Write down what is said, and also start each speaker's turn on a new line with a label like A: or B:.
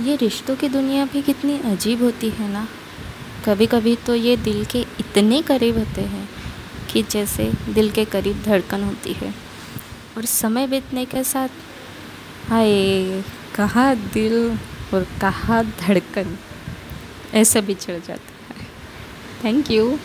A: ये रिश्तों की दुनिया भी कितनी अजीब होती है ना। कभी कभी तो ये दिल के इतने करीब होते हैं कि जैसे दिल के करीब धड़कन होती है। और समय बीतने के साथ, हाय, कहाँ दिल और कहाँ धड़कन, ऐसा बिछड़ जाता है। Thank you